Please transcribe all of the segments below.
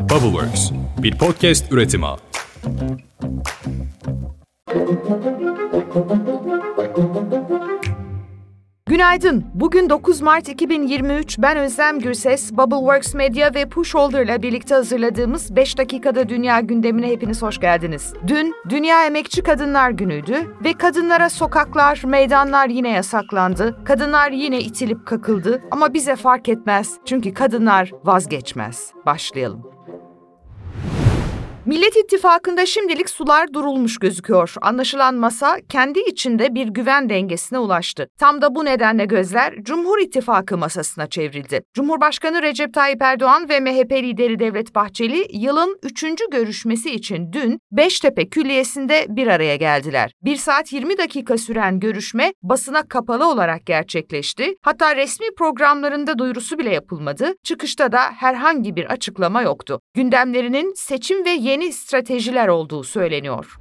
Bubbleworks, bir podcast üretimi. Günaydın. Bugün 9 Mart 2023. Ben Özlem Gürses. Bubbleworks Media ve Pusholder ile birlikte hazırladığımız 5 dakikada dünya gündemine hepiniz hoş geldiniz. Dün Dünya Emekçi Kadınlar Günü'ydü ve kadınlara sokaklar, meydanlar yine yasaklandı. Kadınlar yine itilip kakıldı ama bize fark etmez. Çünkü kadınlar vazgeçmez. Başlayalım. Millet İttifakı'nda şimdilik sular durulmuş gözüküyor. Anlaşılan masa kendi içinde bir güven dengesine ulaştı. Tam da bu nedenle gözler Cumhur İttifakı masasına çevrildi. Cumhurbaşkanı Recep Tayyip Erdoğan ve MHP lideri Devlet Bahçeli yılın üçüncü görüşmesi için dün Beştepe Külliyesi'nde bir araya geldiler. 1 saat 20 dakika süren görüşme basına kapalı olarak gerçekleşti. Hatta resmi programlarında duyurusu bile yapılmadı. Çıkışta da herhangi bir açıklama yoktu. Gündemlerinin seçim ve yeni yeni stratejiler olduğu söyleniyor.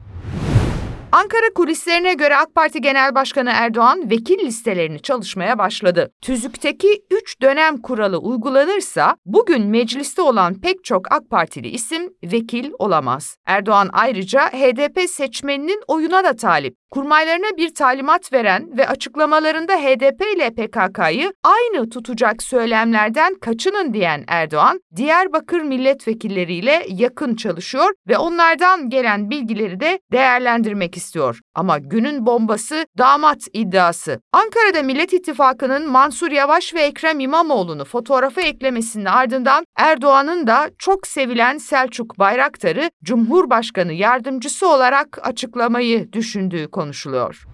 Ankara kulislerine göre AK Parti Genel Başkanı Erdoğan vekil listelerini çalışmaya başladı. Tüzükteki 3 dönem kuralı uygulanırsa bugün mecliste olan pek çok AK Partili isim vekil olamaz. Erdoğan ayrıca HDP seçmeninin oyuna da talip. Kurmaylarına bir talimat veren ve açıklamalarında HDP ile PKK'yı aynı tutacak söylemlerden kaçının diyen Erdoğan, Diyarbakır milletvekilleriyle yakın çalışıyor ve onlardan gelen bilgileri de değerlendirmek istiyor. Ama günün bombası damat iddiası. Ankara'da Millet İttifakı'nın Mansur Yavaş ve Ekrem İmamoğlu'nu fotoğrafa eklemesinin ardından Erdoğan'ın da çok sevilen Selçuk Bayraktar'ı Cumhurbaşkanı yardımcısı olarak açıklamayı düşündüğü konuşuluyor.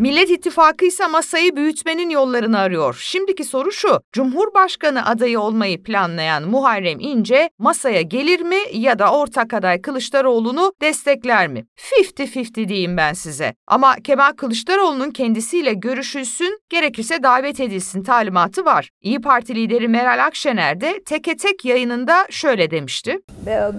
Millet İttifakı ise masayı büyütmenin yollarını arıyor. Şimdiki soru şu, Cumhurbaşkanı adayı olmayı planlayan Muharrem İnce masaya gelir mi ya da ortak aday Kılıçdaroğlu'nu destekler mi? 50-50 diyeyim ben size. Ama Kemal Kılıçdaroğlu'nun kendisiyle görüşülsün, gerekirse davet edilsin talimatı var. İyi Parti lideri Meral Akşener de teke tek yayınında şöyle demişti.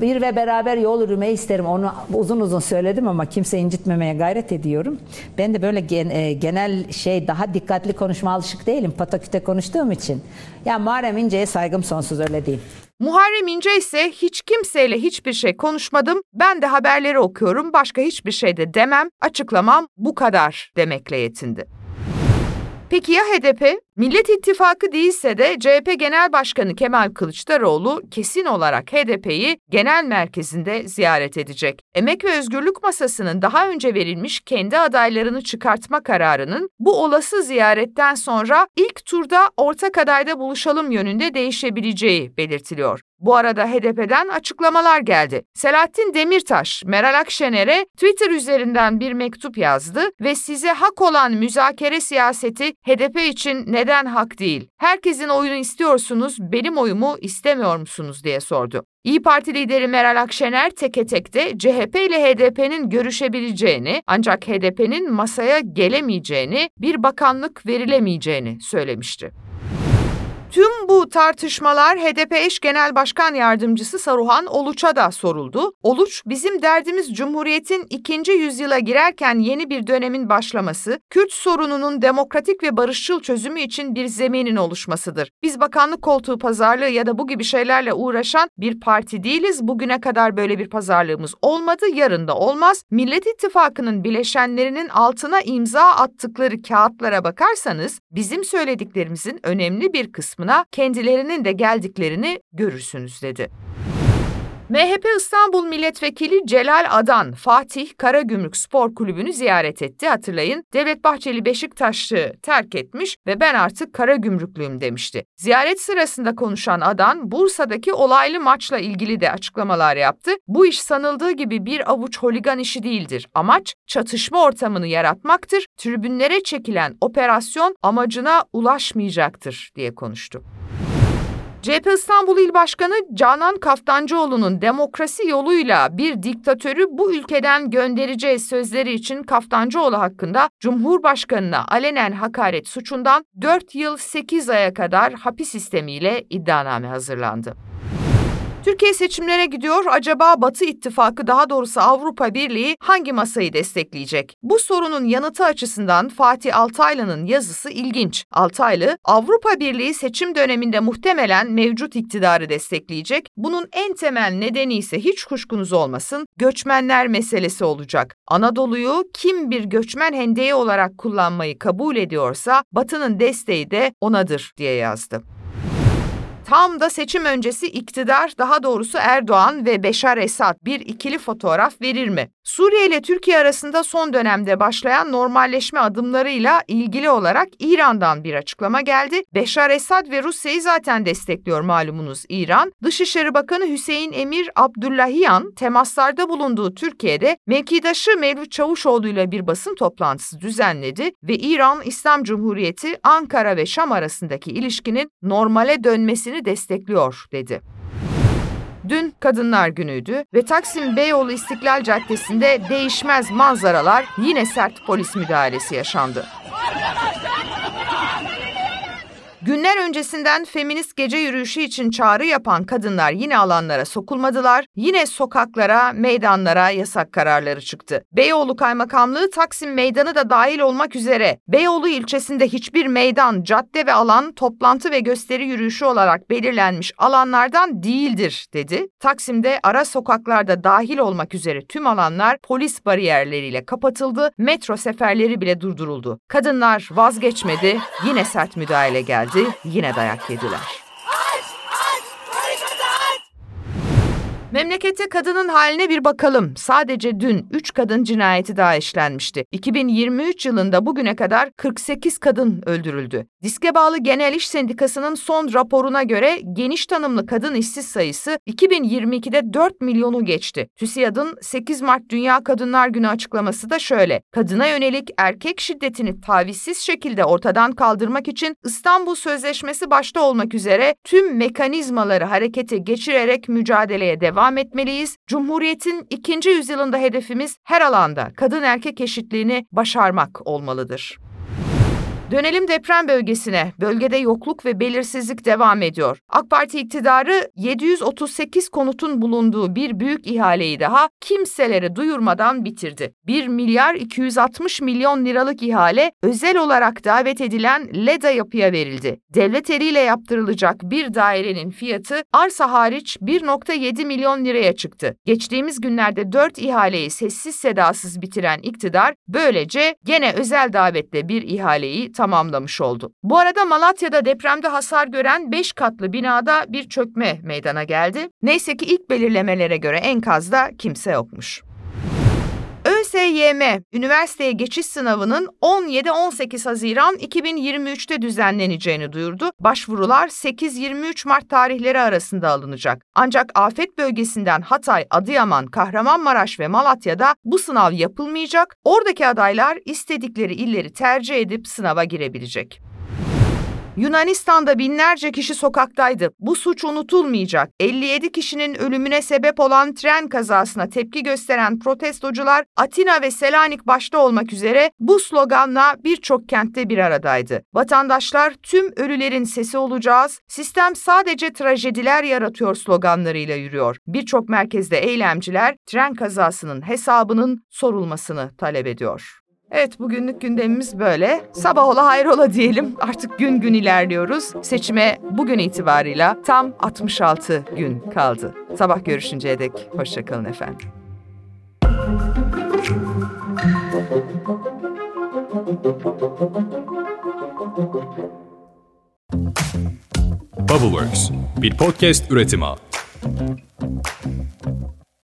Bir ve beraber yol yürümeyi isterim. Onu uzun uzun söyledim ama kimse incitmemeye gayret ediyorum. Ben de böyle gen e, genel şey daha dikkatli konuşma alışık değilim. Pataküte konuştuğum için. Ya Muharrem İnce'ye saygım sonsuz öyle değil. Muharrem İnce ise hiç kimseyle hiçbir şey konuşmadım. Ben de haberleri okuyorum. Başka hiçbir şey de demem. Açıklamam bu kadar demekle yetindi. Peki ya HDP? Millet İttifakı değilse de CHP Genel Başkanı Kemal Kılıçdaroğlu kesin olarak HDP'yi genel merkezinde ziyaret edecek. Emek ve Özgürlük Masası'nın daha önce verilmiş kendi adaylarını çıkartma kararının bu olası ziyaretten sonra ilk turda ortak adayda buluşalım yönünde değişebileceği belirtiliyor. Bu arada HDP'den açıklamalar geldi. Selahattin Demirtaş, Meral Akşener'e Twitter üzerinden bir mektup yazdı ve size hak olan müzakere siyaseti HDP için neden hak değil? Herkesin oyunu istiyorsunuz, benim oyumu istemiyor musunuz diye sordu. İyi Parti lideri Meral Akşener teke tekte CHP ile HDP'nin görüşebileceğini ancak HDP'nin masaya gelemeyeceğini, bir bakanlık verilemeyeceğini söylemişti. Tüm bu tartışmalar HDP eş genel başkan yardımcısı Saruhan Oluç'a da soruldu. Oluç, bizim derdimiz Cumhuriyet'in ikinci yüzyıla girerken yeni bir dönemin başlaması, Kürt sorununun demokratik ve barışçıl çözümü için bir zeminin oluşmasıdır. Biz bakanlık koltuğu pazarlığı ya da bu gibi şeylerle uğraşan bir parti değiliz. Bugüne kadar böyle bir pazarlığımız olmadı, yarın da olmaz. Millet İttifakı'nın bileşenlerinin altına imza attıkları kağıtlara bakarsanız bizim söylediklerimizin önemli bir kısmı kısmına kendilerinin de geldiklerini görürsünüz dedi. MHP İstanbul Milletvekili Celal Adan, Fatih Karagümrük Spor Kulübü'nü ziyaret etti. Hatırlayın, Devlet Bahçeli Beşiktaş'ı terk etmiş ve ben artık Karagümrüklüyüm demişti. Ziyaret sırasında konuşan Adan, Bursa'daki olaylı maçla ilgili de açıklamalar yaptı. Bu iş sanıldığı gibi bir avuç holigan işi değildir. Amaç çatışma ortamını yaratmaktır. Tribünlere çekilen operasyon amacına ulaşmayacaktır diye konuştu. CHP İstanbul İl Başkanı Canan Kaftancıoğlu'nun demokrasi yoluyla bir diktatörü bu ülkeden göndereceğiz sözleri için Kaftancıoğlu hakkında Cumhurbaşkanına alenen hakaret suçundan 4 yıl 8 aya kadar hapis sistemiyle iddianame hazırlandı. Türkiye seçimlere gidiyor. Acaba Batı İttifakı daha doğrusu Avrupa Birliği hangi masayı destekleyecek? Bu sorunun yanıtı açısından Fatih Altaylı'nın yazısı ilginç. Altaylı, Avrupa Birliği seçim döneminde muhtemelen mevcut iktidarı destekleyecek. Bunun en temel nedeni ise hiç kuşkunuz olmasın göçmenler meselesi olacak. Anadolu'yu kim bir göçmen hendeği olarak kullanmayı kabul ediyorsa Batı'nın desteği de onadır diye yazdı. Tam da seçim öncesi iktidar, daha doğrusu Erdoğan ve Beşar Esad bir ikili fotoğraf verir mi? Suriye ile Türkiye arasında son dönemde başlayan normalleşme adımlarıyla ilgili olarak İran'dan bir açıklama geldi. Beşar Esad ve Rusya'yı zaten destekliyor malumunuz İran. Dışişleri Bakanı Hüseyin Emir Abdullahiyan temaslarda bulunduğu Türkiye'de mevkidaşı Mevlüt Çavuşoğlu ile bir basın toplantısı düzenledi ve İran İslam Cumhuriyeti Ankara ve Şam arasındaki ilişkinin normale dönmesini destekliyor dedi. Dün Kadınlar Günü'ydü ve Taksim Beyoğlu İstiklal Caddesi'nde değişmez manzaralar yine sert polis müdahalesi yaşandı. Günler öncesinden feminist gece yürüyüşü için çağrı yapan kadınlar yine alanlara sokulmadılar, yine sokaklara, meydanlara yasak kararları çıktı. Beyoğlu Kaymakamlığı Taksim Meydanı da dahil olmak üzere Beyoğlu ilçesinde hiçbir meydan, cadde ve alan toplantı ve gösteri yürüyüşü olarak belirlenmiş alanlardan değildir dedi. Taksim'de ara sokaklarda dahil olmak üzere tüm alanlar polis bariyerleriyle kapatıldı, metro seferleri bile durduruldu. Kadınlar vazgeçmedi, yine sert müdahale geldi geldi, yine dayak yediler. Memlekette kadının haline bir bakalım. Sadece dün 3 kadın cinayeti daha işlenmişti. 2023 yılında bugüne kadar 48 kadın öldürüldü. Diske bağlı Genel İş Sendikası'nın son raporuna göre geniş tanımlı kadın işsiz sayısı 2022'de 4 milyonu geçti. TÜSİAD'ın 8 Mart Dünya Kadınlar Günü açıklaması da şöyle. Kadına yönelik erkek şiddetini tavizsiz şekilde ortadan kaldırmak için İstanbul Sözleşmesi başta olmak üzere tüm mekanizmaları harekete geçirerek mücadeleye devam devam etmeliyiz. Cumhuriyetin ikinci yüzyılında hedefimiz her alanda kadın erkek eşitliğini başarmak olmalıdır. Dönelim deprem bölgesine. Bölgede yokluk ve belirsizlik devam ediyor. AK Parti iktidarı 738 konutun bulunduğu bir büyük ihaleyi daha kimselere duyurmadan bitirdi. 1 milyar 260 milyon liralık ihale özel olarak davet edilen LEDA yapıya verildi. Devlet eliyle yaptırılacak bir dairenin fiyatı arsa hariç 1.7 milyon liraya çıktı. Geçtiğimiz günlerde 4 ihaleyi sessiz sedasız bitiren iktidar böylece gene özel davetle bir ihaleyi tamamlamış oldu. Bu arada Malatya'da depremde hasar gören 5 katlı binada bir çökme meydana geldi. Neyse ki ilk belirlemelere göre enkazda kimse yokmuş. ÖSYM, üniversiteye geçiş sınavının 17-18 Haziran 2023'te düzenleneceğini duyurdu. Başvurular 8-23 Mart tarihleri arasında alınacak. Ancak afet bölgesinden Hatay, Adıyaman, Kahramanmaraş ve Malatya'da bu sınav yapılmayacak. Oradaki adaylar istedikleri illeri tercih edip sınava girebilecek. Yunanistan'da binlerce kişi sokaktaydı. Bu suç unutulmayacak. 57 kişinin ölümüne sebep olan tren kazasına tepki gösteren protestocular Atina ve Selanik başta olmak üzere bu sloganla birçok kentte bir aradaydı. Vatandaşlar tüm ölülerin sesi olacağız, sistem sadece trajediler yaratıyor sloganlarıyla yürüyor. Birçok merkezde eylemciler tren kazasının hesabının sorulmasını talep ediyor. Evet bugünlük gündemimiz böyle. Sabah ola hayrola diyelim. Artık gün gün ilerliyoruz. Seçime bugün itibarıyla tam 66 gün kaldı. Sabah görüşünceye dek hoşçakalın efendim. Bubbleworks bir podcast üretimi.